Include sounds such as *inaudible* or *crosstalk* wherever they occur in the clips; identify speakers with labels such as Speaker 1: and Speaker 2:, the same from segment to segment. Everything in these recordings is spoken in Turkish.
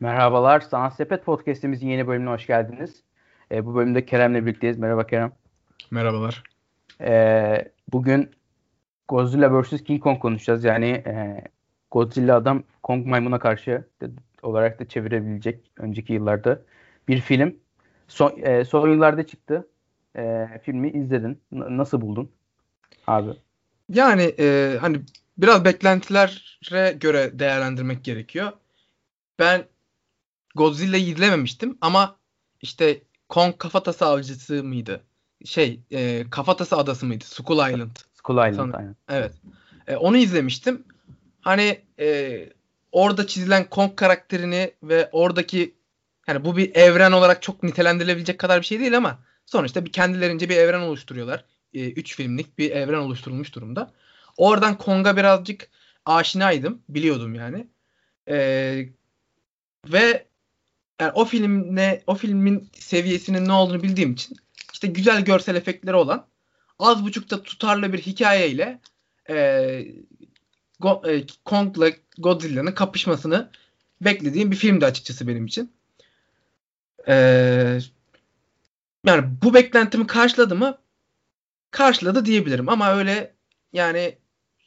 Speaker 1: Merhabalar, Sanat Sepet Podcast'imizin yeni bölümüne hoş geldiniz. E, bu bölümde Kerem'le birlikteyiz. Merhaba Kerem.
Speaker 2: Merhabalar.
Speaker 1: E, bugün Godzilla vs. King Kong konuşacağız. Yani e, Godzilla adam Kong maymuna karşı olarak da çevirebilecek önceki yıllarda bir film. Son, e, son yıllarda çıktı. E, filmi izledin. N- nasıl buldun abi?
Speaker 2: Yani e, hani biraz beklentilere göre değerlendirmek gerekiyor. Ben Godzilla'yı izlememiştim ama işte Kong kafatası avcısı mıydı? Şey, e, kafatası adası mıydı? Skull Island.
Speaker 1: Skull Island
Speaker 2: Sanırım.
Speaker 1: aynen.
Speaker 2: Evet. E, onu izlemiştim. Hani e, orada çizilen Kong karakterini ve oradaki yani bu bir evren olarak çok nitelendirilebilecek kadar bir şey değil ama sonuçta bir kendilerince bir evren oluşturuyorlar. E, üç filmlik bir evren oluşturulmuş durumda. Oradan Kong'a birazcık aşinaydım. Biliyordum yani. E, ve yani o filmle o filmin seviyesinin ne olduğunu bildiğim için işte güzel görsel efektleri olan az buçuk da tutarlı bir hikayeyle e, Go, e, Kong'la Godzilla'nın kapışmasını beklediğim bir filmdi açıkçası benim için. E, yani bu beklentimi karşıladı mı? Karşıladı diyebilirim ama öyle yani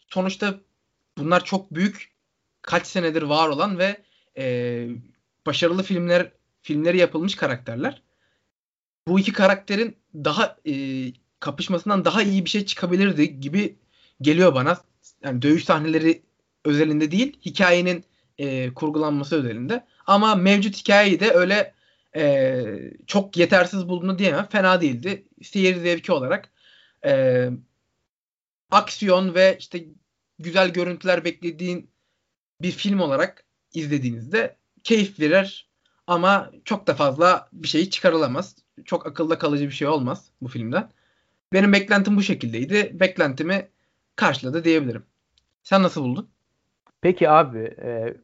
Speaker 2: sonuçta bunlar çok büyük kaç senedir var olan ve e, başarılı filmler filmleri yapılmış karakterler. Bu iki karakterin daha e, kapışmasından daha iyi bir şey çıkabilirdi gibi geliyor bana. Yani dövüş sahneleri özelinde değil, hikayenin e, kurgulanması özelinde. Ama mevcut hikayeyi de öyle e, çok yetersiz bulduğunu diyemem. Fena değildi. Seyir zevki olarak e, aksiyon ve işte güzel görüntüler beklediğin bir film olarak izlediğinizde keyif verir ama çok da fazla bir şey çıkarılamaz. Çok akılda kalıcı bir şey olmaz bu filmden. Benim beklentim bu şekildeydi. Beklentimi karşıladı diyebilirim. Sen nasıl buldun?
Speaker 1: Peki abi e,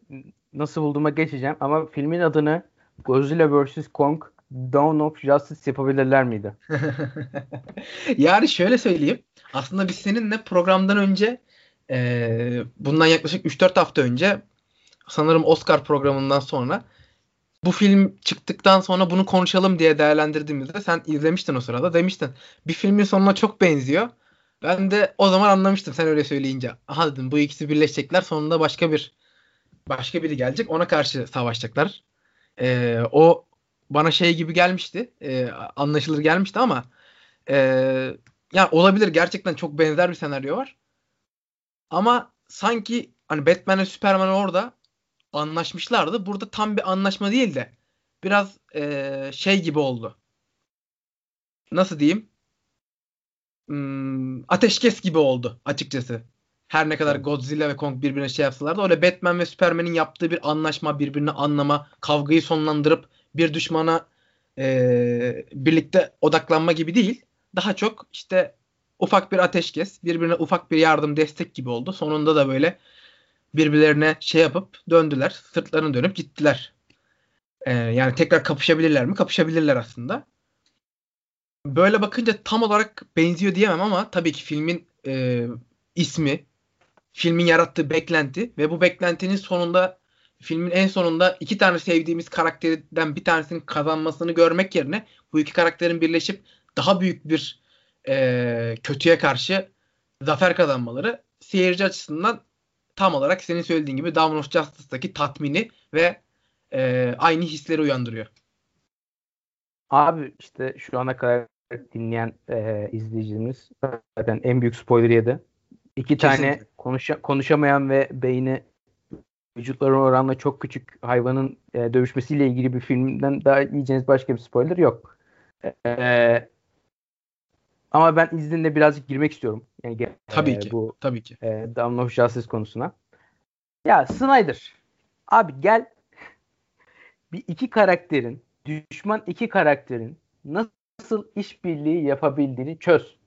Speaker 1: nasıl bulduğuma geçeceğim ama filmin adını Godzilla vs. Kong Dawn of Justice yapabilirler miydi? *laughs*
Speaker 2: yani şöyle söyleyeyim. Aslında biz seninle programdan önce e, bundan yaklaşık 3-4 hafta önce sanırım Oscar programından sonra bu film çıktıktan sonra bunu konuşalım diye değerlendirdiğimizde sen izlemiştin o sırada demiştin. Bir filmin sonuna çok benziyor. Ben de o zaman anlamıştım sen öyle söyleyince. Aha dedim bu ikisi birleşecekler sonunda başka bir başka biri gelecek ona karşı savaşacaklar. Ee, o bana şey gibi gelmişti. E, anlaşılır gelmişti ama e, yani olabilir gerçekten çok benzer bir senaryo var. Ama sanki hani Batman ve Superman orada anlaşmışlardı. Burada tam bir anlaşma değil de biraz e, şey gibi oldu. Nasıl diyeyim? Hmm, ateşkes gibi oldu açıkçası. Her ne kadar Godzilla ve Kong birbirine şey yapsalar da öyle Batman ve Superman'in yaptığı bir anlaşma, birbirini anlama, kavgayı sonlandırıp bir düşmana e, birlikte odaklanma gibi değil. Daha çok işte ufak bir ateşkes, birbirine ufak bir yardım, destek gibi oldu. Sonunda da böyle birbirlerine şey yapıp döndüler. Sırtlarını dönüp gittiler. Ee, yani tekrar kapışabilirler mi? Kapışabilirler aslında. Böyle bakınca tam olarak benziyor diyemem ama tabii ki filmin e, ismi, filmin yarattığı beklenti ve bu beklentinin sonunda filmin en sonunda iki tane sevdiğimiz karakterden bir tanesinin kazanmasını görmek yerine bu iki karakterin birleşip daha büyük bir e, kötüye karşı zafer kazanmaları seyirci açısından tam olarak senin söylediğin gibi Dawn of Justice'daki tatmini ve e, aynı hisleri uyandırıyor.
Speaker 1: Abi işte şu ana kadar dinleyen e, izleyicimiz zaten en büyük spoiler yedi. İki Kesinlikle. tane konuşa, konuşamayan ve beyni vücutları oranla çok küçük hayvanın e, dövüşmesiyle ilgili bir filmden daha yiyeceğiniz başka bir spoiler yok. E, ama ben izninle birazcık girmek istiyorum. Yani
Speaker 2: tabii e, ki. Bu tabii ki.
Speaker 1: E, of Justice konusuna. Ya Snyder abi gel bir iki karakterin düşman iki karakterin nasıl işbirliği yapabildiğini çöz.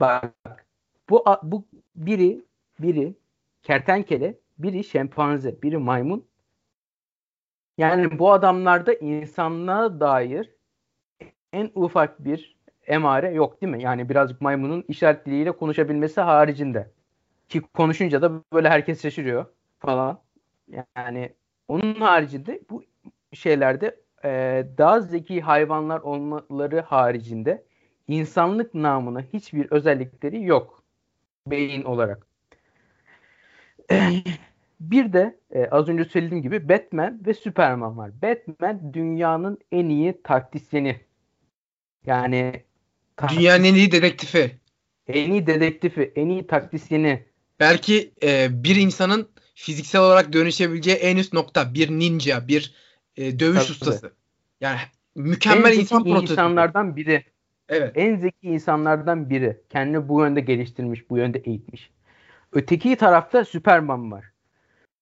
Speaker 1: Bak bu bu biri biri kertenkele, biri şempanze, biri maymun. Yani bu adamlarda insanlığa dair en ufak bir emare yok değil mi? Yani birazcık maymunun işaret diliyle konuşabilmesi haricinde. Ki konuşunca da böyle herkes şaşırıyor falan. Yani onun haricinde bu şeylerde e, daha zeki hayvanlar olmaları haricinde insanlık namına hiçbir özellikleri yok beyin olarak. *clears throat* Bir de e, az önce söylediğim gibi Batman ve Superman var. Batman dünyanın en iyi taktisyeni. Yani
Speaker 2: dünyanın en iyi dedektifi.
Speaker 1: En iyi dedektifi, en iyi taktisyeni.
Speaker 2: Belki e, bir insanın fiziksel olarak dönüşebileceği en üst nokta. Bir ninja, bir e, dövüş Tabii. ustası. Yani mükemmel en insan
Speaker 1: prototipi. insanlardan biri. Evet. En zeki insanlardan biri. Kendini bu yönde geliştirmiş, bu yönde eğitmiş. Öteki tarafta Superman var.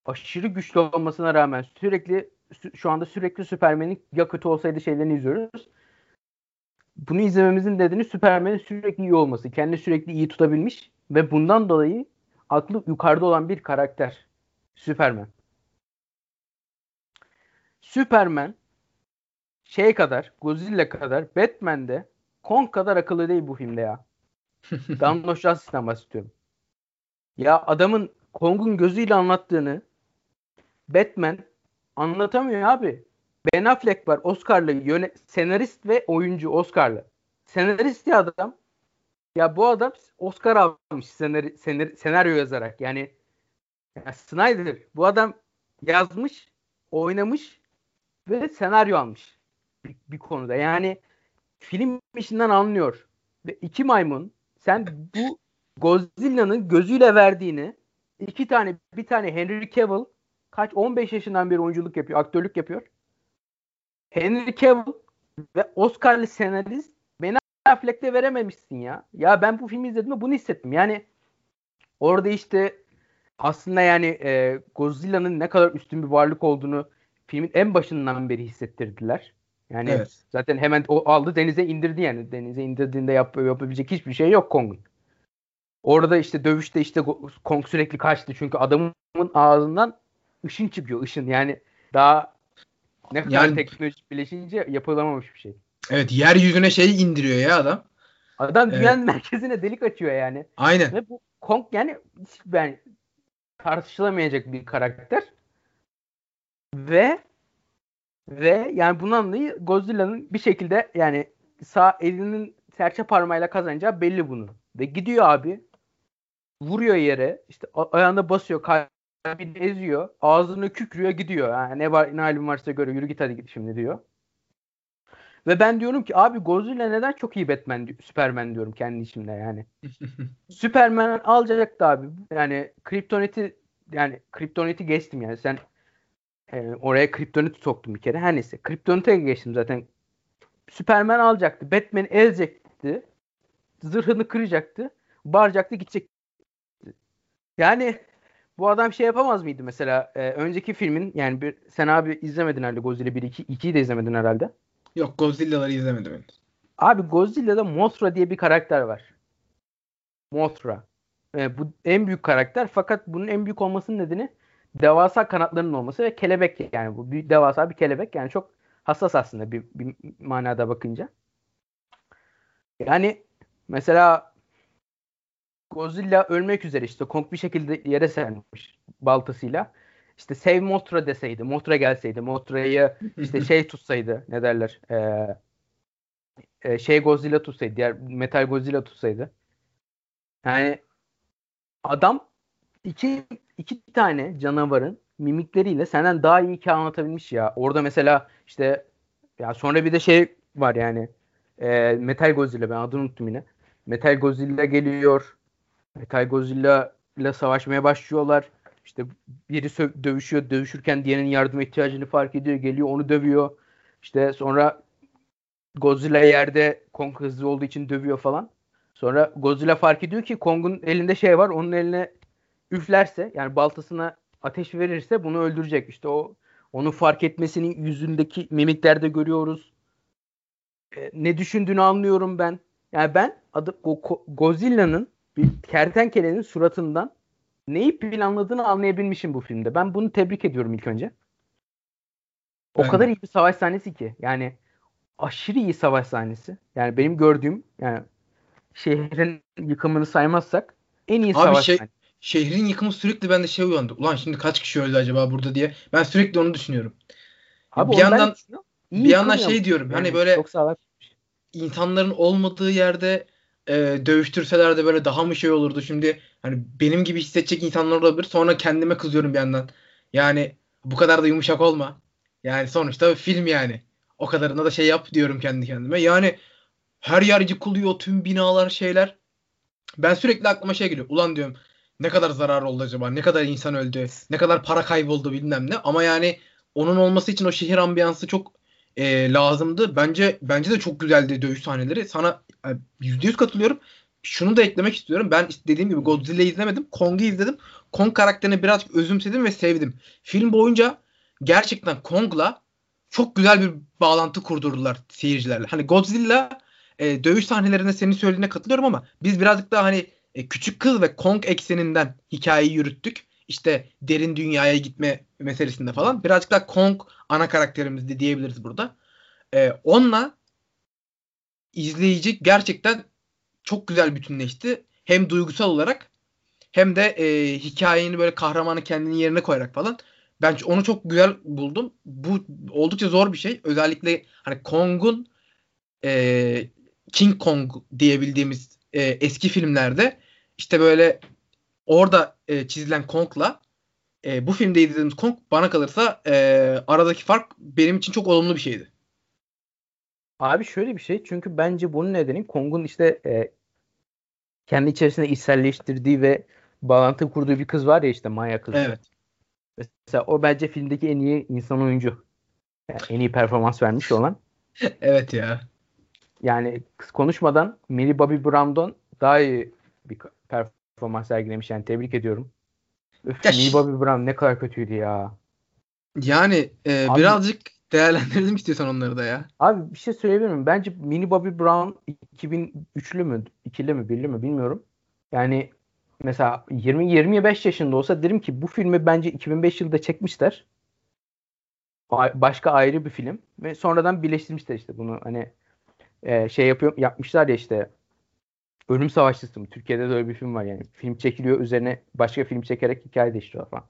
Speaker 1: Aşırı güçlü olmasına rağmen sürekli şu anda sürekli Superman'in ya kötü olsaydı şeylerini izliyoruz. Bunu izlememizin nedeni Superman'in sürekli iyi olması. Kendini sürekli iyi tutabilmiş ve bundan dolayı aklı yukarıda olan bir karakter. Superman. Superman şey kadar, Godzilla kadar, Batman'de Kong kadar akıllı değil bu filmde ya. *laughs* Donald Justice'den bahsediyorum. Ya adamın Kong'un gözüyle anlattığını Batman anlatamıyor abi. Ben Affleck var Oscar'lı yöne senarist ve oyuncu Oscar'lı. Senarist ya adam. Ya bu adam Oscar almış senari, senar, senaryo yazarak. Yani ya Snyder bu adam yazmış, oynamış ve senaryo almış bir, bir konuda. Yani film işinden anlıyor. Ve iki maymun sen bu Godzilla'nın gözüyle verdiğini iki tane bir tane Henry Cavill kaç 15 yaşından beri oyunculuk yapıyor, aktörlük yapıyor. Henry Cavill ve Oscar'lı senarist Ben Affleck'te verememişsin ya. Ya ben bu filmi izledim bunu hissettim. Yani orada işte aslında yani e, Godzilla'nın ne kadar üstün bir varlık olduğunu filmin en başından beri hissettirdiler. Yani evet. zaten hemen o aldı denize indirdi yani. Denize indirdiğinde yap, yapabilecek hiçbir şey yok Kong'un. Orada işte dövüşte işte Kong sürekli kaçtı çünkü adamın ağzından ışın çıkıyor ışın yani daha ne kadar yani, teknoloji birleşince yapılamamış bir şey.
Speaker 2: Evet yeryüzüne şey indiriyor ya adam.
Speaker 1: Adam dünyanın evet. merkezine delik açıyor yani.
Speaker 2: Aynen.
Speaker 1: Ve bu Kong yani ben tartışılamayacak bir karakter. Ve ve yani bundan dolayı Godzilla'nın bir şekilde yani sağ elinin serçe parmağıyla kazanacağı belli bunu. Ve gidiyor abi. Vuruyor yere. işte ayağında basıyor. Kalbini eziyor. Ağzını kükrüyor gidiyor. Yani ne var ne halin varsa göre yürü git hadi git şimdi diyor. Ve ben diyorum ki abi Godzilla neden çok iyi Batman, Superman diyorum kendi içimde yani. *laughs* Superman alacaktı abi. Yani Kryptonit'i yani Kryptonit'i geçtim yani. Sen e, oraya kriptonit soktum bir kere. Her neyse. Kriptonite geçtim zaten. Superman alacaktı. Batman ezecekti. Zırhını kıracaktı. Bağıracaktı gidecekti. Yani bu adam şey yapamaz mıydı mesela? E, önceki filmin yani bir sen abi izlemedin herhalde Godzilla 1 2 2'yi de izlemedin herhalde.
Speaker 2: Yok Godzilla'ları izlemedim henüz.
Speaker 1: Abi Godzilla'da Mothra diye bir karakter var. Mothra. E, bu en büyük karakter fakat bunun en büyük olmasının nedeni devasa kanatlarının olması ve kelebek yani bu bir devasa bir kelebek yani çok hassas aslında bir, bir manada bakınca. Yani mesela Godzilla ölmek üzere işte Kong bir şekilde yere sermiş baltasıyla. İşte Save Mothra deseydi, Mothra gelseydi, Mothra'yı işte *laughs* şey tutsaydı, ne derler, ee, e, şey Godzilla tutsaydı, diğer Metal Godzilla tutsaydı. Yani adam iki, iki tane canavarın mimikleriyle senden daha iyi hikaye anlatabilmiş ya. Orada mesela işte ya sonra bir de şey var yani e, Metal Godzilla ben adını unuttum yine. Metal Godzilla geliyor. Metal Godzilla ile savaşmaya başlıyorlar. İşte biri dövüşüyor. Dövüşürken diğerinin yardıma ihtiyacını fark ediyor. Geliyor onu dövüyor. İşte sonra Godzilla yerde Kong hızlı olduğu için dövüyor falan. Sonra Godzilla fark ediyor ki Kong'un elinde şey var. Onun eline üflerse yani baltasına ateş verirse bunu öldürecek. İşte o onu fark etmesinin yüzündeki mimiklerde görüyoruz. E, ne düşündüğünü anlıyorum ben. Yani ben adı Go- Godzilla'nın bir kertenkelenin suratından neyi planladığını anlayabilmişim bu filmde. Ben bunu tebrik ediyorum ilk önce. O ben kadar iyi bir savaş sahnesi ki. Yani aşırı iyi savaş sahnesi. Yani benim gördüğüm yani şehrin yıkımını saymazsak en iyi Abi savaş şey, sahnesi
Speaker 2: şehrin yıkımı sürekli bende şey uyandı. Ulan şimdi kaç kişi öldü acaba burada diye. Ben sürekli onu düşünüyorum.
Speaker 1: Abi
Speaker 2: bir yandan bir yandan şey diyorum hani
Speaker 1: Yani
Speaker 2: böyle
Speaker 1: çok
Speaker 2: insanların olmadığı yerde e, dövüştürseler de böyle daha mı şey olurdu? Şimdi hani benim gibi hissedecek insanlar olabilir. Sonra kendime kızıyorum bir yandan. Yani bu kadar da yumuşak olma. Yani sonuçta film yani. O kadarına da şey yap diyorum kendi kendime. Yani her yer yıkılıyor tüm binalar şeyler. Ben sürekli aklıma şey geliyor. Ulan diyorum ne kadar zarar oldu acaba? Ne kadar insan öldü? Ne kadar para kayboldu bilmem ne. Ama yani onun olması için o şehir ambiyansı çok e, lazımdı. Bence bence de çok güzeldi dövüş sahneleri. Sana yüzde yüz katılıyorum. Şunu da eklemek istiyorum. Ben dediğim gibi Godzilla'yı izlemedim. Kong'u izledim. Kong karakterini birazcık özümsedim ve sevdim. Film boyunca gerçekten Kong'la çok güzel bir bağlantı kurdurdular seyircilerle. Hani Godzilla e, dövüş sahnelerinde senin söylediğine katılıyorum ama biz birazcık daha hani e, küçük kız ve Kong ekseninden hikayeyi yürüttük. İşte derin dünyaya gitme meselesinde falan. Birazcık daha Kong ana karakterimizdi diyebiliriz burada. E, onunla izleyici gerçekten çok güzel bütünleşti. Hem duygusal olarak hem de e, hikayenin böyle kahramanı kendini yerine koyarak falan. Ben onu çok güzel buldum. Bu oldukça zor bir şey. Özellikle hani Kong'un e, King Kong diyebildiğimiz e, eski filmlerde işte böyle orada e, çizilen Kong'la e, bu filmde izlediğimiz Kong bana kalırsa e, aradaki fark benim için çok olumlu bir şeydi.
Speaker 1: Abi şöyle bir şey çünkü bence bunun nedeni Kong'un işte e, kendi içerisinde içselleştirdiği ve bağlantı kurduğu bir kız var ya işte Maya kız.
Speaker 2: Evet.
Speaker 1: Mesela o bence filmdeki en iyi insan oyuncu. Yani en iyi performans vermiş olan. *laughs*
Speaker 2: evet ya.
Speaker 1: Yani kız konuşmadan Millie Bobby Brown'dan daha iyi bir performans sergilemiş yani tebrik ediyorum. Öf, Millie Bobby Brown ne kadar kötüydü ya.
Speaker 2: Yani e,
Speaker 1: Abi-
Speaker 2: birazcık değerlendirelim istiyorsan onları da ya.
Speaker 1: Abi bir şey söyleyebilir miyim? Bence Millie Bobby Brown 2003'lü mü, 2'li mi, 1'li mi bilmiyorum. Yani mesela 20 25 yaşında olsa derim ki bu filmi bence 2005 yılında çekmişler. Başka ayrı bir film ve sonradan birleştirmişler işte bunu hani e, şey yapıyor yapmışlar ya işte Ölüm Savaşçısı mı? Türkiye'de de öyle bir film var yani. Film çekiliyor üzerine başka film çekerek hikaye değiştiriyor falan.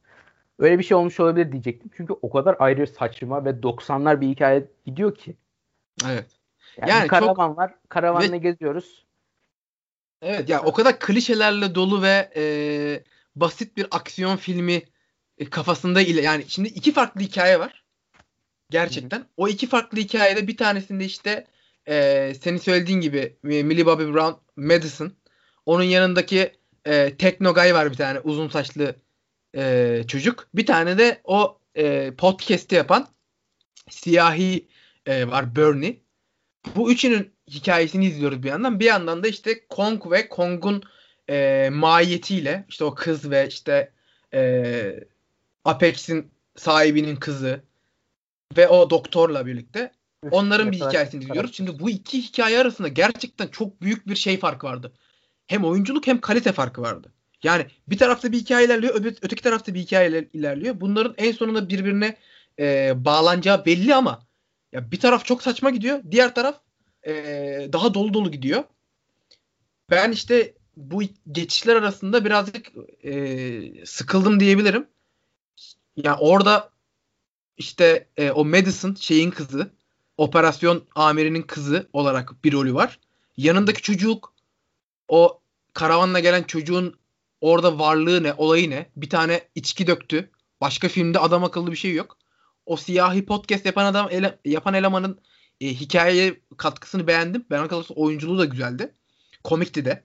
Speaker 1: Öyle bir şey olmuş olabilir diyecektim. Çünkü o kadar ayrı saçma ve 90'lar bir hikaye gidiyor ki.
Speaker 2: Evet.
Speaker 1: Yani,
Speaker 2: Yani
Speaker 1: bir
Speaker 2: çok-
Speaker 1: karavan var. Karavanla
Speaker 2: Ve-
Speaker 1: geziyoruz.
Speaker 2: Evet ya o kadar klişelerle dolu ve e, basit bir aksiyon filmi e, kafasında ile yani şimdi iki farklı hikaye var. Gerçekten. O iki farklı hikayede bir tanesinde işte e, senin söylediğin gibi e, Millie Bobby Brown Madison. Onun yanındaki e, Tekno Guy var bir tane uzun saçlı e, çocuk. Bir tane de o e, podcast'i yapan siyahi e, var Bernie. Bu üçünün hikayesini izliyoruz bir yandan. Bir yandan da işte Kong ve Kong'un e, mahiyetiyle işte o kız ve işte e, Apex'in sahibinin kızı ve o doktorla birlikte onların bir hikayesini izliyoruz. Şimdi bu iki hikaye arasında gerçekten çok büyük bir şey farkı vardı. Hem oyunculuk hem kalite farkı vardı. Yani bir tarafta bir hikaye ilerliyor, öbür, öteki tarafta bir hikaye iler- ilerliyor. Bunların en sonunda birbirine e, bağlanacağı belli ama ya bir taraf çok saçma gidiyor, diğer taraf e, daha dolu dolu gidiyor. Ben işte bu geçişler arasında birazcık e, sıkıldım diyebilirim. Ya orada işte e, o Madison şeyin kızı, operasyon amirinin kızı olarak bir rolü var. Yanındaki çocuk o karavanla gelen çocuğun orada varlığı ne, olayı ne? Bir tane içki döktü. Başka filmde adam akıllı bir şey yok. O siyahi podcast yapan adam ele- yapan elemanın e, hikayeye katkısını beğendim. Ben kalırsa oyunculuğu da güzeldi. Komikti de.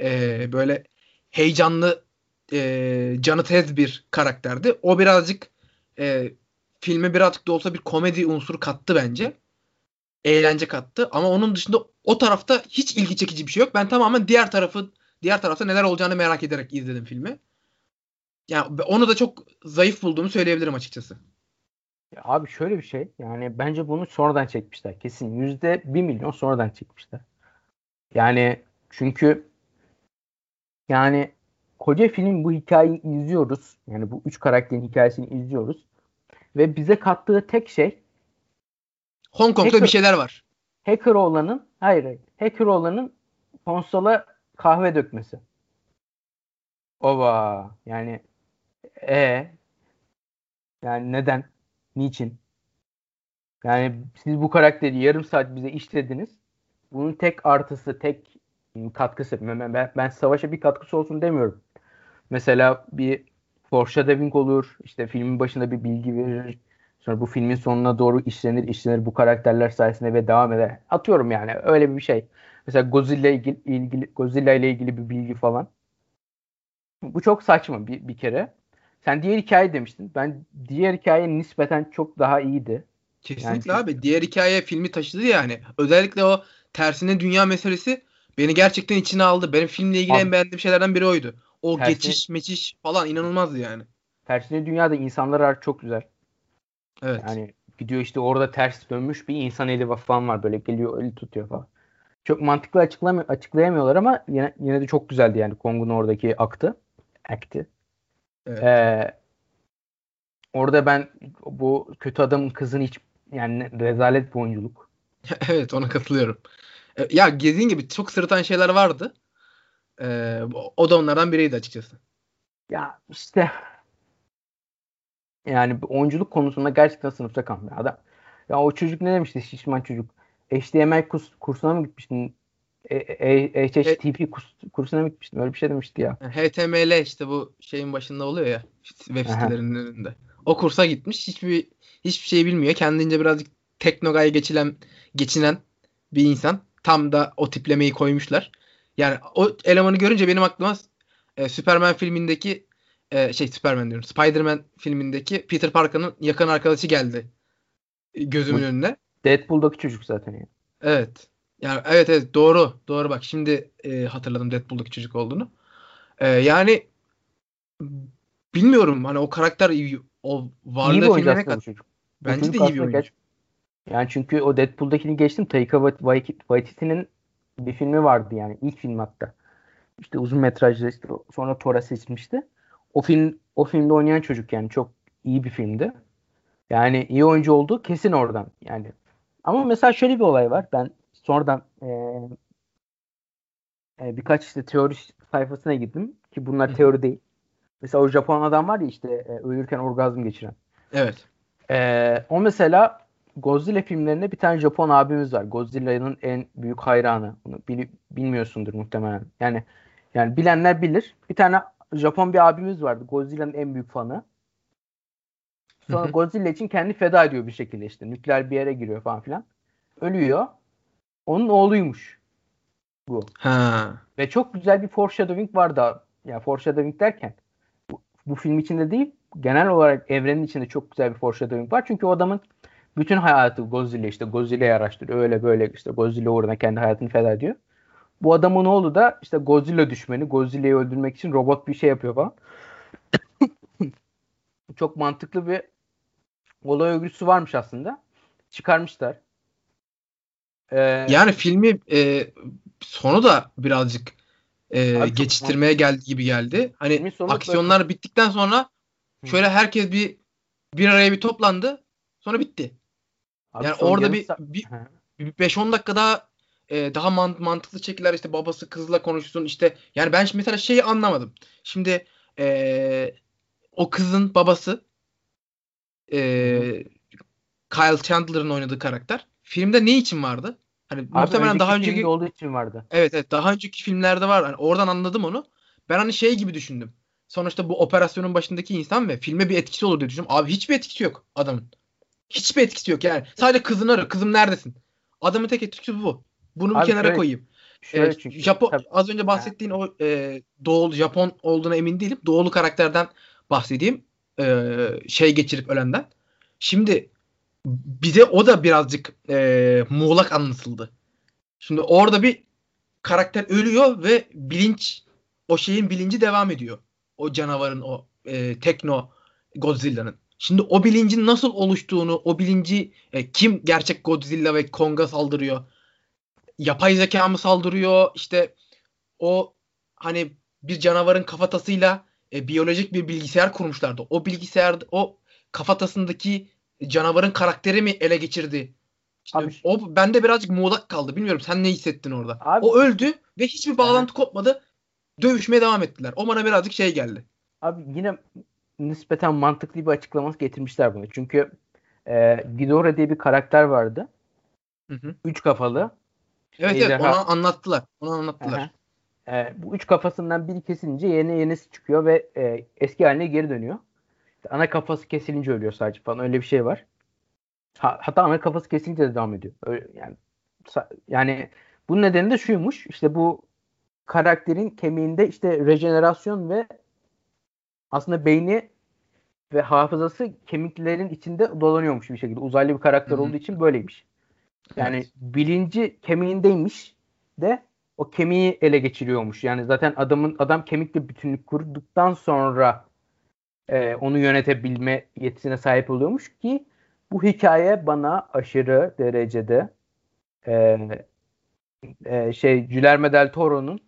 Speaker 2: E, böyle heyecanlı e, canı tez bir karakterdi. O birazcık e, filme birazcık da olsa bir komedi unsuru kattı bence. Eğlence kattı ama onun dışında o tarafta hiç ilgi çekici bir şey yok. Ben tamamen diğer tarafı diğer tarafta neler olacağını merak ederek izledim filmi. Yani onu da çok zayıf bulduğumu söyleyebilirim açıkçası.
Speaker 1: Ya abi şöyle bir şey. Yani bence bunu sonradan çekmişler. Kesin yüzde bir milyon sonradan çekmişler. Yani çünkü yani koca film bu hikayeyi izliyoruz. Yani bu üç karakterin hikayesini izliyoruz. Ve bize kattığı tek şey
Speaker 2: Hong Kong'da
Speaker 1: Hacker-
Speaker 2: bir şeyler var.
Speaker 1: hacker olanın hayır, hayır hacker olanın konsola kahve dökmesi. Ova yani e yani neden? Niçin? Yani siz bu karakteri yarım saat bize işlediniz. Bunun tek artısı, tek katkısı. Ben, ben, ben savaşa bir katkısı olsun demiyorum. Mesela bir foreshadowing olur. İşte filmin başında bir bilgi verir. Sonra bu filmin sonuna doğru işlenir, işlenir bu karakterler sayesinde ve devam eder. Atıyorum yani öyle bir şey. Mesela Godzilla ilgili, ilgili Godzilla ile ilgili bir bilgi falan. Bu çok saçma bir, bir kere. Sen diğer hikaye demiştin. Ben diğer hikaye nispeten çok daha iyiydi.
Speaker 2: Kesinlikle yani, abi. Diğer hikaye filmi taşıdı yani. Özellikle o tersine dünya meselesi beni gerçekten içine aldı. Benim filmle ilgili abi, en beğendiğim şeylerden biri oydu. O tersine, geçiş meçiş falan inanılmazdı yani.
Speaker 1: Tersine dünyada insanlar çok güzel.
Speaker 2: Evet.
Speaker 1: Yani gidiyor işte orada ters dönmüş bir insan eli falan var böyle geliyor eli tutuyor falan. Çok mantıklı açıklamıyor, açıklayamıyorlar ama yine, yine de çok güzeldi yani Kong'un oradaki aktı. Akti. Evet. Ee, orada ben bu kötü adamın kızını hiç yani rezalet bir oyunculuk. *laughs*
Speaker 2: evet ona katılıyorum. E, ya dediğin gibi çok sırıtan şeyler vardı. Ee, o da onlardan biriydi açıkçası.
Speaker 1: Ya işte yani oyunculuk konusunda gerçekten sınıfta kalmıyor adam. Ya o çocuk ne demişti şişman çocuk? HTML kurs, kursuna mı gitmiştin? E, e, HTTP e, kurs, kursuna mı gitmiştin? Öyle bir şey demişti ya.
Speaker 2: HTML işte bu şeyin başında oluyor ya web sitelerinin önünde. O kursa gitmiş. Hiçbir hiçbir şey bilmiyor. Kendince birazcık teknogaya geçilen geçinen bir insan. Tam da o tiplemeyi koymuşlar. Yani o elemanı görünce benim aklıma e, Superman filmindeki e, şey Superman diyorum. Spider-Man filmindeki Peter Parker'ın yakın arkadaşı geldi gözümün önüne.
Speaker 1: Deadpool'daki çocuk zaten ya.
Speaker 2: Evet. Yani evet evet doğru. Doğru bak şimdi e, hatırladım Deadpool'daki çocuk olduğunu. E, yani bilmiyorum hani o karakter o varlığı iyi bir
Speaker 1: oyuncu aslında çocuk. Bence de iyi bir oyuncu. Geç, yani çünkü o Deadpool'dakini geçtim. Taika Waititi'nin bir filmi vardı yani ilk film hatta. İşte uzun metrajlı işte sonra Thor'a seçmişti. O film o filmde oynayan çocuk yani çok iyi bir filmdi. Yani iyi oyuncu oldu kesin oradan yani. Ama mesela şöyle bir olay var. Ben sonradan e, e, birkaç işte teori sayfasına gittim ki bunlar teori değil. Mesela o Japon adam var ya işte e, ölürken orgazm geçiren.
Speaker 2: Evet.
Speaker 1: E, o mesela Godzilla filmlerinde bir tane Japon abimiz var. Godzilla'nın en büyük hayranı. Bunu bil, bilmiyorsundur muhtemelen. Yani yani bilenler bilir. Bir tane Japon bir abimiz vardı. Godzilla'nın en büyük fanı. Sonra Godzilla için kendi feda ediyor bir şekilde işte. Nükleer bir yere giriyor falan filan. Ölüyor. Onun oğluymuş. Bu.
Speaker 2: Ha.
Speaker 1: Ve çok güzel bir foreshadowing var da. Ya yani foreshadowing derken bu, bu film içinde değil genel olarak evrenin içinde çok güzel bir foreshadowing var. Çünkü o adamın bütün hayatı Godzilla işte Godzilla'yı araştırıyor. Öyle böyle işte Godzilla uğruna kendi hayatını feda ediyor. Bu adamın oğlu da işte Godzilla düşmeni. Godzilla'yı öldürmek için robot bir şey yapıyor falan. *coughs* Çok mantıklı bir olay örgüsü varmış aslında. Çıkarmışlar.
Speaker 2: Ee, yani filmi e, sonu da birazcık e, geçiştirmeye geldi gibi geldi. Hani aksiyonlar böyle... bittikten sonra şöyle herkes bir bir araya bir toplandı. Sonra bitti. Abi yani orada bir, bir, bir 5-10 dakika daha e, daha mant- mantıklı şekiller işte babası kızla konuşsun işte yani ben mesela şeyi anlamadım. Şimdi e, o kızın babası e, Kyle Chandler'ın oynadığı karakter filmde ne için vardı? Hani Abi muhtemelen daha önceki
Speaker 1: olduğu için vardı.
Speaker 2: Evet evet daha önceki filmlerde var. Hani oradan anladım onu. Ben hani şey gibi düşündüm. Sonuçta bu operasyonun başındaki insan ve filme bir etkisi olur diye düşündüm. Abi hiçbir etkisi yok adamın. Hiçbir etkisi yok yani. Sadece kızını arıyor. Kızım neredesin? Adamın tek etkisi bu. Bunu bir Abi kenara şöyle, koyayım. Şöyle ee, çünkü, Japon tabii. az önce bahsettiğin o e, doğulu Japon olduğuna emin değilim. Doğulu karakterden bahsedeyim. E, şey geçirip ölenden. Şimdi bize o da birazcık e, muğlak anlatıldı. Şimdi orada bir karakter ölüyor ve bilinç o şeyin bilinci devam ediyor. O canavarın o e, tekno Godzilla'nın. Şimdi o bilincin nasıl oluştuğunu, o bilinci e, kim gerçek Godzilla ve Kong'a saldırıyor? Yapay zeka mı saldırıyor? İşte o hani bir canavarın kafatasıyla e, biyolojik bir bilgisayar kurmuşlardı. O bilgisayar o kafatasındaki canavarın karakteri mi ele geçirdi? İşte abi, o bende birazcık muğlak kaldı. Bilmiyorum sen ne hissettin orada? Abi, o öldü ve hiçbir bağlantı he. kopmadı. Dövüşmeye devam ettiler. O bana birazcık şey geldi.
Speaker 1: Abi yine nispeten mantıklı bir açıklaması getirmişler bunu. Çünkü e, Ghidorah diye bir karakter vardı.
Speaker 2: Hı hı.
Speaker 1: Üç kafalı.
Speaker 2: Evet evet onu anlattılar. Onu anlattılar.
Speaker 1: E, bu üç kafasından biri kesilince yeni yenisi çıkıyor ve e, eski haline geri dönüyor. İşte ana kafası kesilince ölüyor sadece falan öyle bir şey var. Ha, hatta ana kafası kesilince de devam ediyor. Öyle, yani yani bunun nedeni de şuymuş. İşte bu karakterin kemiğinde işte rejenerasyon ve aslında beyni ve hafızası kemiklerin içinde dolanıyormuş bir şekilde. Uzaylı bir karakter Hı-hı. olduğu için böyleymiş. Yani evet. bilinci kemiğindeymiş de o kemiği ele geçiriyormuş. Yani zaten adamın adam kemikle bütünlük kurduktan sonra e, onu yönetebilme yetisine sahip oluyormuş ki bu hikaye bana aşırı derecede e, e, şey Guillermo del Toro'nun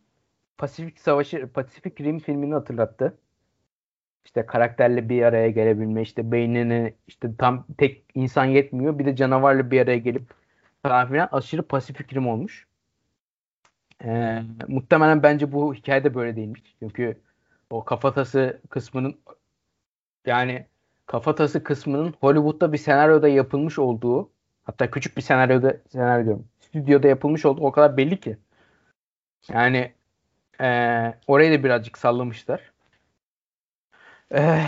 Speaker 1: Pasifik Savaşı Pasifik Rim filmini hatırlattı. İşte karakterle bir araya gelebilme, işte beynini işte tam tek insan yetmiyor. Bir de canavarla bir araya gelip falan filan aşırı Pasifik Rim olmuş. Ee, muhtemelen bence bu hikayede böyle değilmiş. Çünkü o kafatası kısmının yani kafatası kısmının Hollywood'da bir senaryoda yapılmış olduğu hatta küçük bir senaryoda senaryo diyorum. Stüdyoda yapılmış olduğu o kadar belli ki. Yani ee, orayı da birazcık sallamışlar. Ee,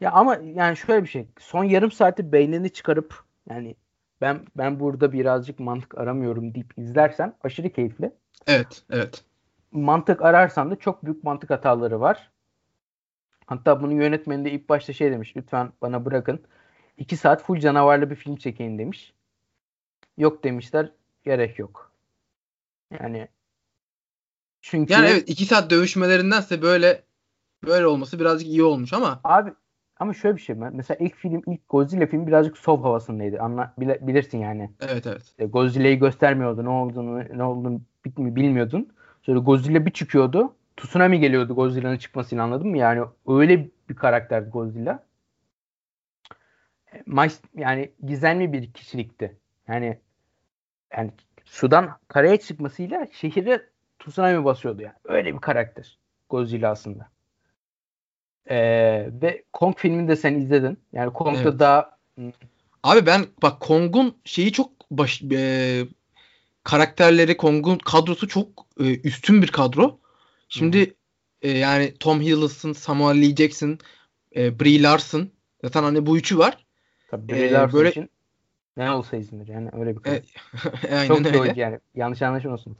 Speaker 1: ya ama yani şöyle bir şey. Son yarım saati beynini çıkarıp yani ben ben burada birazcık mantık aramıyorum deyip izlersen aşırı keyifli.
Speaker 2: Evet, evet.
Speaker 1: Mantık ararsan da çok büyük mantık hataları var. Hatta bunun yönetmeni de ilk başta şey demiş. Lütfen bana bırakın. iki saat full canavarlı bir film çekeyim demiş. Yok demişler. Gerek yok. Yani
Speaker 2: çünkü yani evet iki saat dövüşmelerindense böyle böyle olması birazcık iyi olmuş ama
Speaker 1: abi ama şöyle bir şey mesela ilk film ilk Godzilla filmi birazcık sov havasındaydı. Anla bile, bilirsin yani.
Speaker 2: Evet evet.
Speaker 1: Godzilla'yı göstermiyordu. Ne olduğunu ne olduğunu bilmiyordun. Sonra Godzilla bir çıkıyordu. Tsunami geliyordu Godzilla'nın çıkmasıyla anladın mı? Yani öyle bir karakter Godzilla. E, yani gizemli bir kişilikti. Yani yani sudan karaya çıkmasıyla şehire tsunami basıyordu yani. Öyle bir karakter Godzilla aslında. Ee, ve Kong filmini de sen izledin. Yani Kong'da evet. daha
Speaker 2: Abi ben bak Kong'un şeyi çok baş, e, karakterleri Kong'un kadrosu çok e, üstün bir kadro. Şimdi e, yani Tom Hiddleston, Samuel L. Jackson, e, Brie Larson zaten hani bu üçü var.
Speaker 1: Tabii Brie ee, Larson böyle... için ne olsa izindir yani öyle bir kadro. *laughs* E, çok öyle. yani yanlış anlaşılmasın.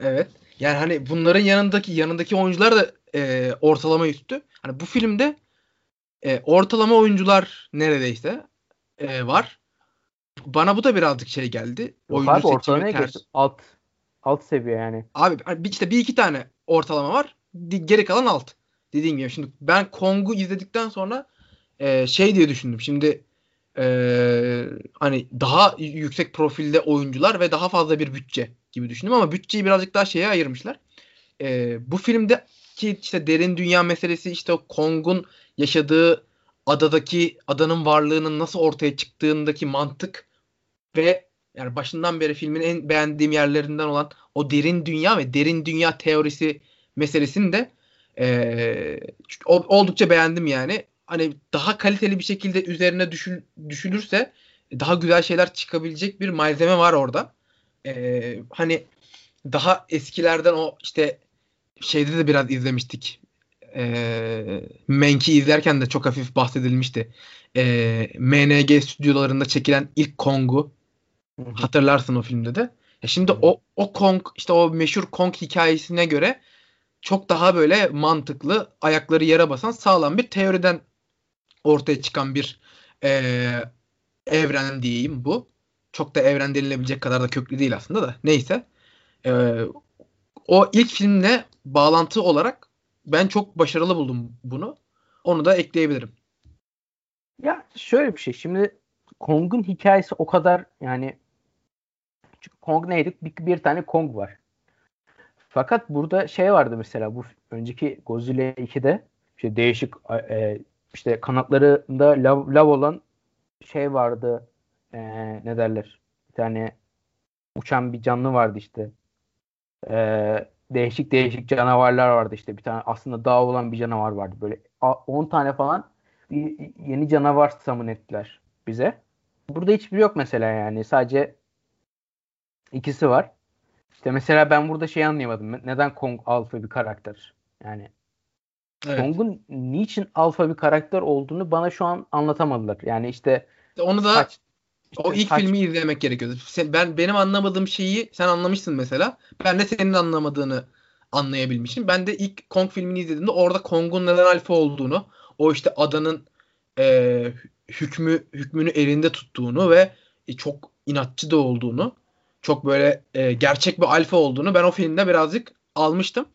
Speaker 2: Evet. Yani hani bunların yanındaki yanındaki oyuncular da e, ortalama üstü. Hani bu filmde e, ortalama oyuncular neredeyse e, var. Bana bu da birazcık şey geldi.
Speaker 1: Yok Oyuncu abi ortalamaya ters... Alt alt seviye yani.
Speaker 2: Abi hani işte bir iki tane ortalama var. Geri kalan alt. Dediğim gibi şimdi ben Kong'u izledikten sonra e, şey diye düşündüm. Şimdi e, hani daha yüksek profilde oyuncular ve daha fazla bir bütçe gibi düşündüm ama bütçeyi birazcık daha şeye ayırmışlar. E, bu filmde ki işte derin dünya meselesi işte o Kong'un yaşadığı adadaki adanın varlığının nasıl ortaya çıktığındaki mantık ve yani başından beri filmin en beğendiğim yerlerinden olan o derin dünya ve derin dünya teorisi meselesini de e, oldukça beğendim yani. Hani daha kaliteli bir şekilde üzerine düşün, düşünürse daha güzel şeyler çıkabilecek bir malzeme var orada. E, hani daha eskilerden o işte şeyde de biraz izlemiştik. E, Menk'i izlerken de çok hafif bahsedilmişti. E, MNG stüdyolarında çekilen ilk Kong'u hatırlarsın o filmde de. E şimdi o o Kong işte o meşhur Kong hikayesine göre çok daha böyle mantıklı, ayakları yere basan sağlam bir teoriden ortaya çıkan bir e, evren diyeyim bu. Çok da evren denilebilecek kadar da köklü değil aslında da. Neyse. E, o ilk filmle bağlantı olarak ben çok başarılı buldum bunu. Onu da ekleyebilirim.
Speaker 1: Ya şöyle bir şey. Şimdi Kong'un hikayesi o kadar yani çünkü Kong neydi? Bir, bir tane Kong var. Fakat burada şey vardı mesela bu önceki Godzilla 2'de işte değişik e, işte kanatlarında lav, lav olan şey vardı. E, ne derler? Bir tane uçan bir canlı vardı işte. E, değişik değişik canavarlar vardı işte. Bir tane aslında dağ olan bir canavar vardı. Böyle 10 tane falan yeni canavar summon ettiler bize. burada hiçbiri yok mesela yani. Sadece ikisi var. İşte mesela ben burada şey anlayamadım. Neden Kong alfa bir karakter? Yani evet. Kong'un niçin alfa bir karakter olduğunu bana şu an anlatamadılar. Yani işte
Speaker 2: onu da saç, işte o ilk saç... filmi izlemek gerekiyordu. Sen, ben benim anlamadığım şeyi sen anlamışsın mesela. Ben de senin anlamadığını anlayabilmişim. Ben de ilk Kong filmini izlediğimde orada Kong'un neden alfa olduğunu, o işte adanın e, hükmü hükmünü elinde tuttuğunu ve e, çok inatçı da olduğunu, çok böyle e, gerçek bir alfa olduğunu ben o filmde birazcık almıştım.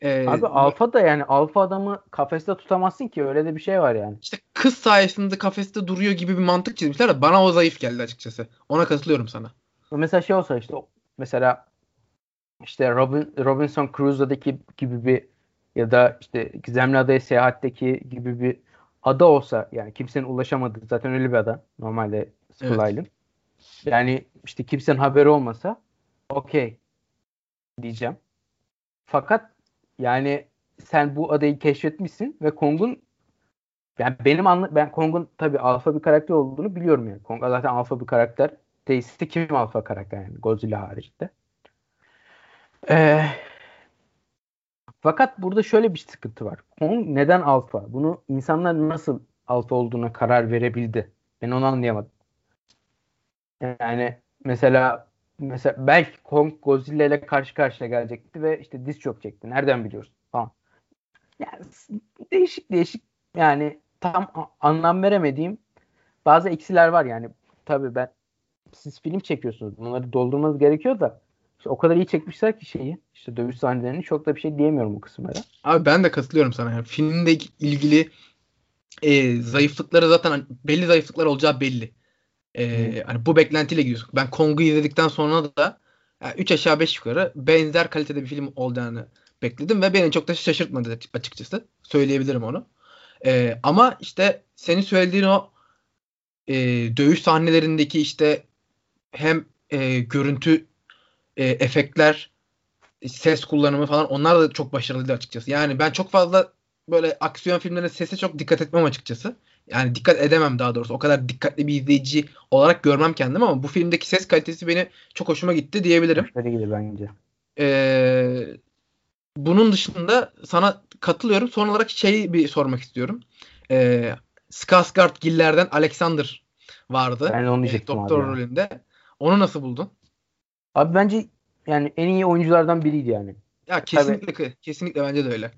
Speaker 1: Ee, Abi alfa da yani alfa adamı kafeste tutamazsın ki öyle de bir şey var yani.
Speaker 2: İşte kız sayesinde kafeste duruyor gibi bir mantık çizmişler de bana o zayıf geldi açıkçası. Ona katılıyorum sana.
Speaker 1: Mesela şey olsa işte mesela işte Robin, Robinson Crusoe'daki gibi bir ya da işte Gizemli Adaya Seyahat'teki gibi bir ada olsa yani kimsenin ulaşamadığı zaten öyle bir ada normalde Skull evet. Island. Yani işte kimsenin haberi olmasa okey diyeceğim. Fakat yani sen bu adayı keşfetmişsin ve Kong'un yani benim anla ben Kong'un tabii alfa bir karakter olduğunu biliyorum yani. Kong zaten alfa bir karakter. Değilse kim alfa karakter yani Godzilla haricinde. Ee, fakat burada şöyle bir sıkıntı var. Kong neden alfa? Bunu insanlar nasıl alfa olduğuna karar verebildi? Ben onu anlayamadım. Yani mesela mesela belki Kong Godzilla ile karşı karşıya gelecekti ve işte diz çok çekti. Nereden biliyorsun? Falan. Yani değişik değişik yani tam anlam veremediğim bazı eksiler var yani. Tabii ben siz film çekiyorsunuz. Bunları doldurmanız gerekiyor da işte o kadar iyi çekmişler ki şeyi. İşte dövüş sahnelerini çok da bir şey diyemiyorum bu kısımlara.
Speaker 2: Abi ben de katılıyorum sana. Yani filmle ilgili e, zayıflıkları zaten belli zayıflıklar olacağı belli. E, hani bu beklentiyle gidiyorsun. Ben Kong'u izledikten sonra da 3 yani aşağı 5 yukarı benzer kalitede bir film olacağını bekledim ve beni çok da şaşırtmadı açıkçası. Söyleyebilirim onu. E, ama işte senin söylediğin o e, dövüş sahnelerindeki işte hem e, görüntü e, efektler, ses kullanımı falan onlar da çok başarılıydı açıkçası. Yani ben çok fazla böyle aksiyon filmlerine sese çok dikkat etmem açıkçası. Yani dikkat edemem daha doğrusu. O kadar dikkatli bir izleyici olarak görmem kendimi ama bu filmdeki ses kalitesi beni çok hoşuma gitti diyebilirim.
Speaker 1: Hoşuma gitti bence.
Speaker 2: Ee, bunun dışında sana katılıyorum. Son olarak şeyi bir sormak istiyorum. Ee, Skarsgård Giller'den Alexander vardı.
Speaker 1: Ben onu diyecektim
Speaker 2: e, Doktor rolünde. Onu nasıl buldun?
Speaker 1: Abi bence yani en iyi oyunculardan biriydi yani.
Speaker 2: Ya kesinlikle Tabii, kesinlikle bence de öyle.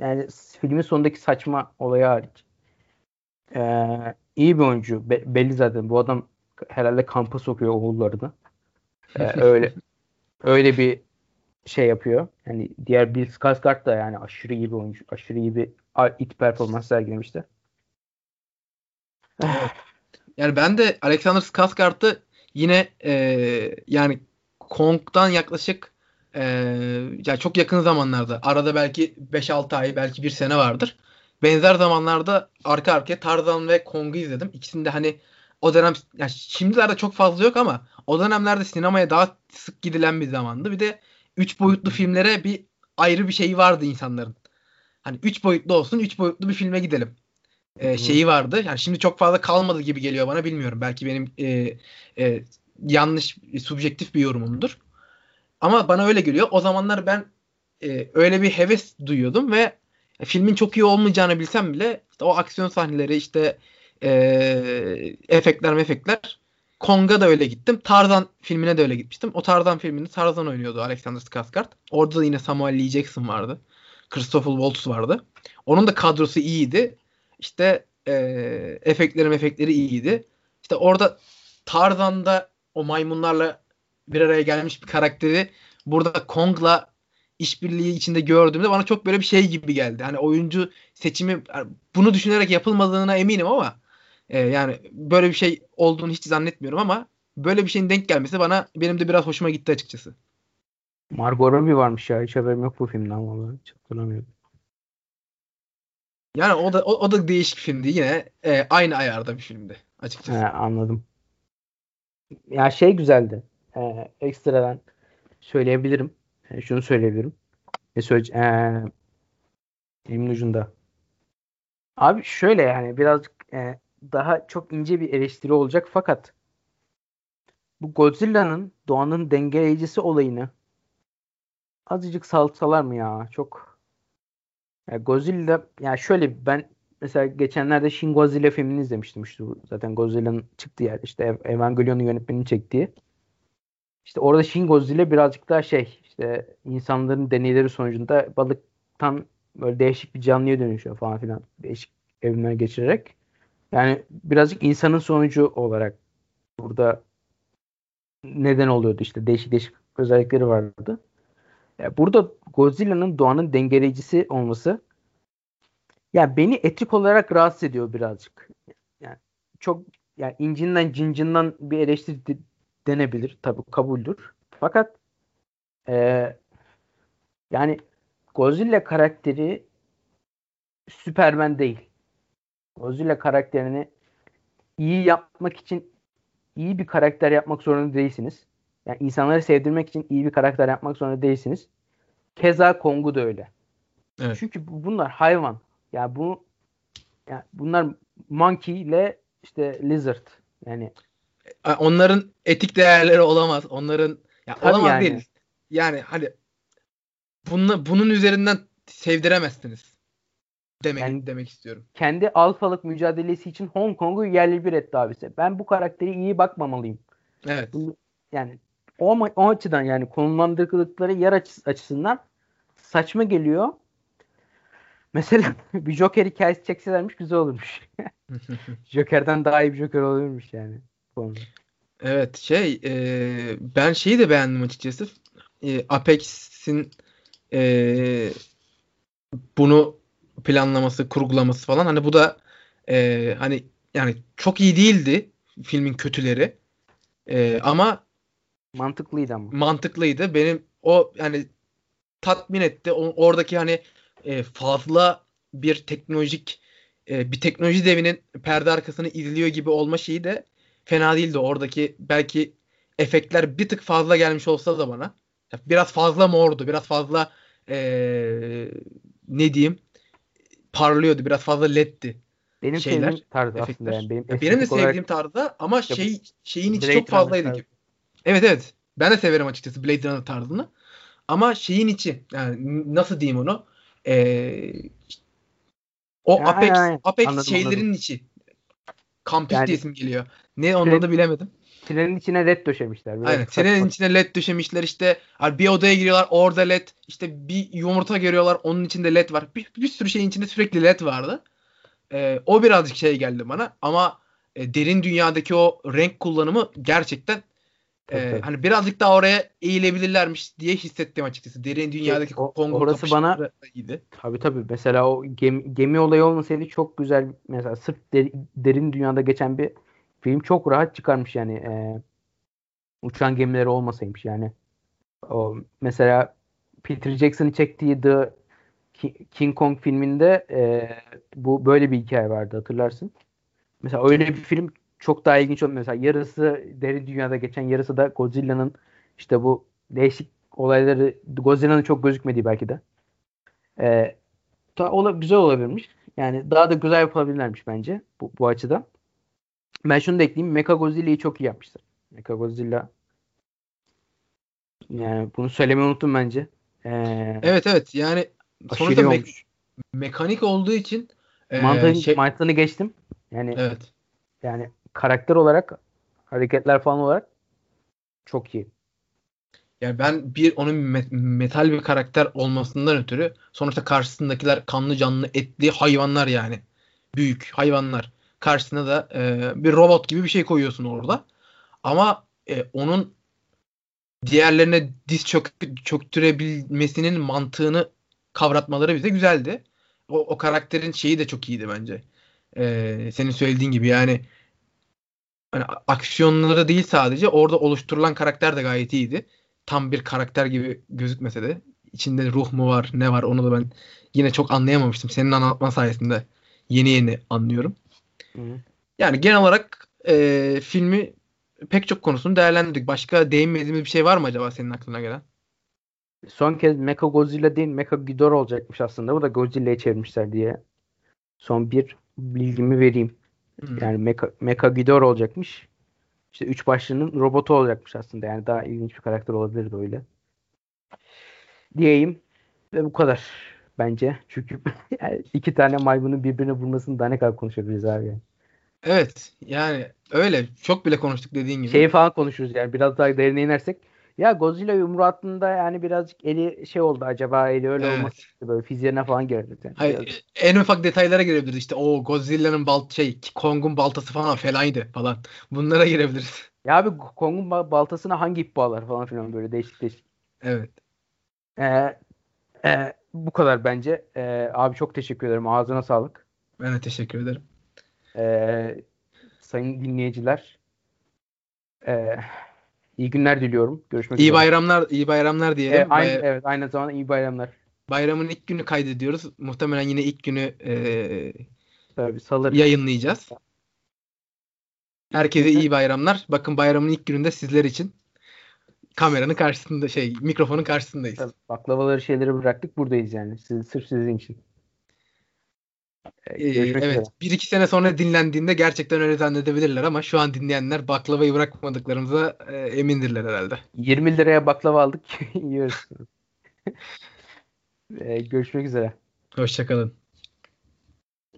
Speaker 1: Yani filmin sonundaki saçma olayı hariç. Ee, iyi bir oyuncu. Be- belli zaten. Bu adam herhalde kampa sokuyor oğullarını. Ee, *laughs* öyle öyle bir şey yapıyor. Yani diğer Bill Skarsgård da yani aşırı iyi bir oyuncu. Aşırı iyi bir it performans sergilemişti. *sighs*
Speaker 2: yani ben de Alexander Skarsgård'ı yine e, yani Kong'dan yaklaşık e, yani çok yakın zamanlarda arada belki 5-6 ay belki bir sene vardır. Benzer zamanlarda arka arkaya Tarzan ve Kong'u izledim. İkisinde hani o dönem yani şimdilerde çok fazla yok ama o dönemlerde sinemaya daha sık gidilen bir zamandı. Bir de 3 boyutlu filmlere bir ayrı bir şey vardı insanların. Hani 3 boyutlu olsun 3 boyutlu bir filme gidelim. Ee, şeyi vardı. Yani şimdi çok fazla kalmadı gibi geliyor bana bilmiyorum. Belki benim e, e, yanlış, subjektif bir yorumumdur. Ama bana öyle geliyor. O zamanlar ben e, öyle bir heves duyuyordum ve filmin çok iyi olmayacağını bilsem bile işte o aksiyon sahneleri işte e, efektler mefekler Kong'a da öyle gittim. Tarzan filmine de öyle gitmiştim. O Tarzan filminde Tarzan oynuyordu Alexander Skarsgård. Orada da yine Samuel L. Jackson vardı. Christopher Waltz vardı. Onun da kadrosu iyiydi. İşte e, efektleri efektleri iyiydi. İşte orada Tarzan'da o maymunlarla bir araya gelmiş bir karakteri burada Kong'la işbirliği içinde gördüğümde bana çok böyle bir şey gibi geldi. Hani oyuncu seçimi bunu düşünerek yapılmadığına eminim ama e, yani böyle bir şey olduğunu hiç zannetmiyorum ama böyle bir şeyin denk gelmesi bana benim de biraz hoşuma gitti açıkçası.
Speaker 1: Margot Robbie varmış ya. Hiç haberim yok bu filmden vallahi. Hiç hatırlamıyorum.
Speaker 2: Yani o da o, o da değişik filmdi. Yine e, aynı ayarda bir filmdi açıkçası.
Speaker 1: He, anladım. Ya şey güzeldi. Ee, ekstradan söyleyebilirim. E, şunu söyleyebilirim. Ne? Ee, dilimin ucunda. Abi şöyle yani birazcık e, daha çok ince bir eleştiri olacak fakat bu Godzilla'nın doğanın dengeleyicisi olayını azıcık salsalar mı ya? Çok ya Godzilla ya şöyle ben mesela geçenlerde Shin Godzilla filmini izlemiştim işte bu zaten Godzilla'nın çıktığı yer işte Evangelion'un yönetmenini çektiği. İşte orada Shin Godzilla birazcık daha şey işte insanların deneyleri sonucunda balıktan böyle değişik bir canlıya dönüşüyor falan filan. Değişik evrimler geçirerek. Yani birazcık insanın sonucu olarak burada neden oluyordu işte değişik değişik özellikleri vardı. Yani burada Godzilla'nın doğanın dengeleyicisi olması yani beni etik olarak rahatsız ediyor birazcık. Yani çok yani incinden cincinden bir eleştiri denebilir. Tabii kabuldür. Fakat ee, yani Godzilla karakteri Superman değil. Godzilla karakterini iyi yapmak için iyi bir karakter yapmak zorunda değilsiniz. Yani insanları sevdirmek için iyi bir karakter yapmak zorunda değilsiniz. Keza Kong'u da öyle. Evet. Çünkü bunlar hayvan. Yani bu yani bunlar monkey ile işte lizard. Yani
Speaker 2: onların etik değerleri olamaz. Onların ya olamaz yani. değil. Yani hani bunun, bunun üzerinden sevdiremezsiniz. Demek yani, demek istiyorum.
Speaker 1: Kendi alfalık mücadelesi için Hong Kong'u yerli bir etti abisi. Ben bu karakteri iyi bakmamalıyım.
Speaker 2: Evet.
Speaker 1: yani o, o açıdan yani konumlandırdıkları yer açısından saçma geliyor. *laughs* Mesela *laughs* bir Joker hikayesi çekselermiş güzel olurmuş. *laughs* Joker'den daha iyi bir Joker olurmuş yani.
Speaker 2: Evet şey e, ben şeyi de beğendim açıkçası. E, Apex'in e, bunu planlaması, kurgulaması falan hani bu da e, hani yani çok iyi değildi filmin kötüleri. E, ama
Speaker 1: mantıklıydı ama.
Speaker 2: Mantıklıydı. Benim o yani tatmin etti. O, oradaki hani e, fazla bir teknolojik e, bir teknoloji devinin perde arkasını izliyor gibi olma şeyi de fena değildi. Oradaki belki efektler bir tık fazla gelmiş olsa da bana biraz fazla mordu. Biraz fazla e, ne diyeyim parlıyordu. Biraz fazla leddi.
Speaker 1: Benim şeyler, sevdiğim tarzı efektler. aslında yani.
Speaker 2: Benim, ya benim de sevdiğim olarak... tarzda ama şey şeyin içi çok fazlaydı gibi. Evet evet. Ben de severim açıkçası Blade Runner tarzını. Ama şeyin içi yani nasıl diyeyim onu? Ee, o Apex Apex anladım, şeylerin anladım. içi. Kampüs yani, diyesim geliyor. Ne onu da bilemedim.
Speaker 1: Trenin içine led döşemişler.
Speaker 2: Aynen. Trenin içine led döşemişler işte. Bir odaya giriyorlar orada led. İşte bir yumurta görüyorlar onun içinde led var. Bir, bir sürü şeyin içinde sürekli led vardı. Ee, o birazcık şey geldi bana. Ama e, derin dünyadaki o renk kullanımı gerçekten ee, hani birazcık daha oraya eğilebilirlermiş diye hissettim açıkçası. Derin dünyadaki
Speaker 1: o, Kongo orası bana iyiydi. Tabii tabii. Mesela o gemi, gemi olayı olmasaydı çok güzel mesela sırf der, derin dünyada geçen bir film çok rahat çıkarmış yani. E, uçan gemileri olmasaymış yani. O mesela Peter Jackson'ın çektiği The King Kong filminde e, bu böyle bir hikaye vardı hatırlarsın. Mesela öyle bir film çok daha ilginç oldu. Mesela yarısı derin dünyada geçen yarısı da Godzilla'nın işte bu değişik olayları Godzilla'nın çok gözükmediği belki de. Ee, da ola, güzel olabilirmiş. Yani daha da güzel yapılabilirlermiş bence bu, bu açıdan. Ben şunu da ekleyeyim. Mecha Godzilla'yı çok iyi yapmışlar. Mecha Godzilla yani bunu söylemeyi unuttum bence.
Speaker 2: Ee, evet evet yani sonuçta me- mekanik olduğu için
Speaker 1: e, mantığını, şey... mantığını geçtim. Yani
Speaker 2: evet.
Speaker 1: Yani karakter olarak hareketler falan olarak çok iyi.
Speaker 2: Yani ben bir onun metal bir karakter olmasından ötürü sonuçta karşısındakiler kanlı canlı etli hayvanlar yani. Büyük hayvanlar. Karşısına da e, bir robot gibi bir şey koyuyorsun orada. Ama e, onun diğerlerine diz çök çöktürebilmesinin mantığını kavratmaları bize güzeldi. O, o karakterin şeyi de çok iyiydi bence. E, senin söylediğin gibi yani hani aksiyonları değil sadece orada oluşturulan karakter de gayet iyiydi. Tam bir karakter gibi gözükmese de içinde ruh mu var ne var onu da ben yine çok anlayamamıştım. Senin anlatman sayesinde yeni yeni anlıyorum. Hı. Yani genel olarak e, filmi pek çok konusunu değerlendirdik. Başka değinmediğimiz bir şey var mı acaba senin aklına gelen?
Speaker 1: Son kez Mecha Godzilla değil Mecha Ghidorah olacakmış aslında. Bu da Godzilla'ya çevirmişler diye. Son bir bilgimi vereyim.
Speaker 2: Hmm.
Speaker 1: Yani Mecha, Mecha Ghidorah olacakmış. İşte üç başlının robotu olacakmış aslında. Yani daha ilginç bir karakter olabilirdi öyle. Diyeyim. Ve bu kadar bence. Çünkü *laughs* yani iki tane maymunun birbirine vurmasını daha ne kadar konuşabiliriz abi.
Speaker 2: Evet yani öyle çok bile konuştuk dediğin gibi.
Speaker 1: Şeyi falan konuşuruz yani biraz daha derine inersek. Ya Godzilla yumruğu attığında yani birazcık eli şey oldu acaba eli öyle
Speaker 2: Evet.
Speaker 1: olması böyle fizyerine falan girdi. Yani.
Speaker 2: Hayır, en ufak detaylara girebiliriz. İşte o Godzilla'nın balt şey Kong'un baltası falan felaydı falan. Bunlara girebiliriz. *laughs*
Speaker 1: Ya abi Kong'un ba- baltasına hangi ip bağlar falan filan böyle değişik değişik.
Speaker 2: Evet.
Speaker 1: Ee, e, bu kadar bence. Ee, abi çok teşekkür ederim. Ağzına sağlık.
Speaker 2: Ben de teşekkür ederim.
Speaker 1: Ee, sayın dinleyiciler. ee, iyi günler diliyorum. Görüşmek
Speaker 2: İyi
Speaker 1: üzere.
Speaker 2: bayramlar, iyi bayramlar diyelim.
Speaker 1: aynı,
Speaker 2: Bay-
Speaker 1: evet aynı zamanda iyi bayramlar.
Speaker 2: bayramın ilk günü kaydediyoruz. Muhtemelen yine ilk günü e,
Speaker 1: Tabii salı.
Speaker 2: yayınlayacağız. Herkese iyi bayramlar. Bakın bayramın ilk gününde sizler için kameranın karşısında şey mikrofonun karşısındayız.
Speaker 1: Tabii, baklavaları şeyleri bıraktık buradayız yani. Siz, sırf sizin için. Ee,
Speaker 2: Ee, evet.
Speaker 1: üzere.
Speaker 2: Bir iki sene sonra dinlendiğinde gerçekten öyle zannedebilirler ama şu an dinleyenler baklavayı bırakmadıklarımıza e, emindirler herhalde.
Speaker 1: 20 liraya baklava aldık. *laughs* Yiyoruz. *laughs* Ee, görüşmek üzere.
Speaker 2: Hoşçakalın.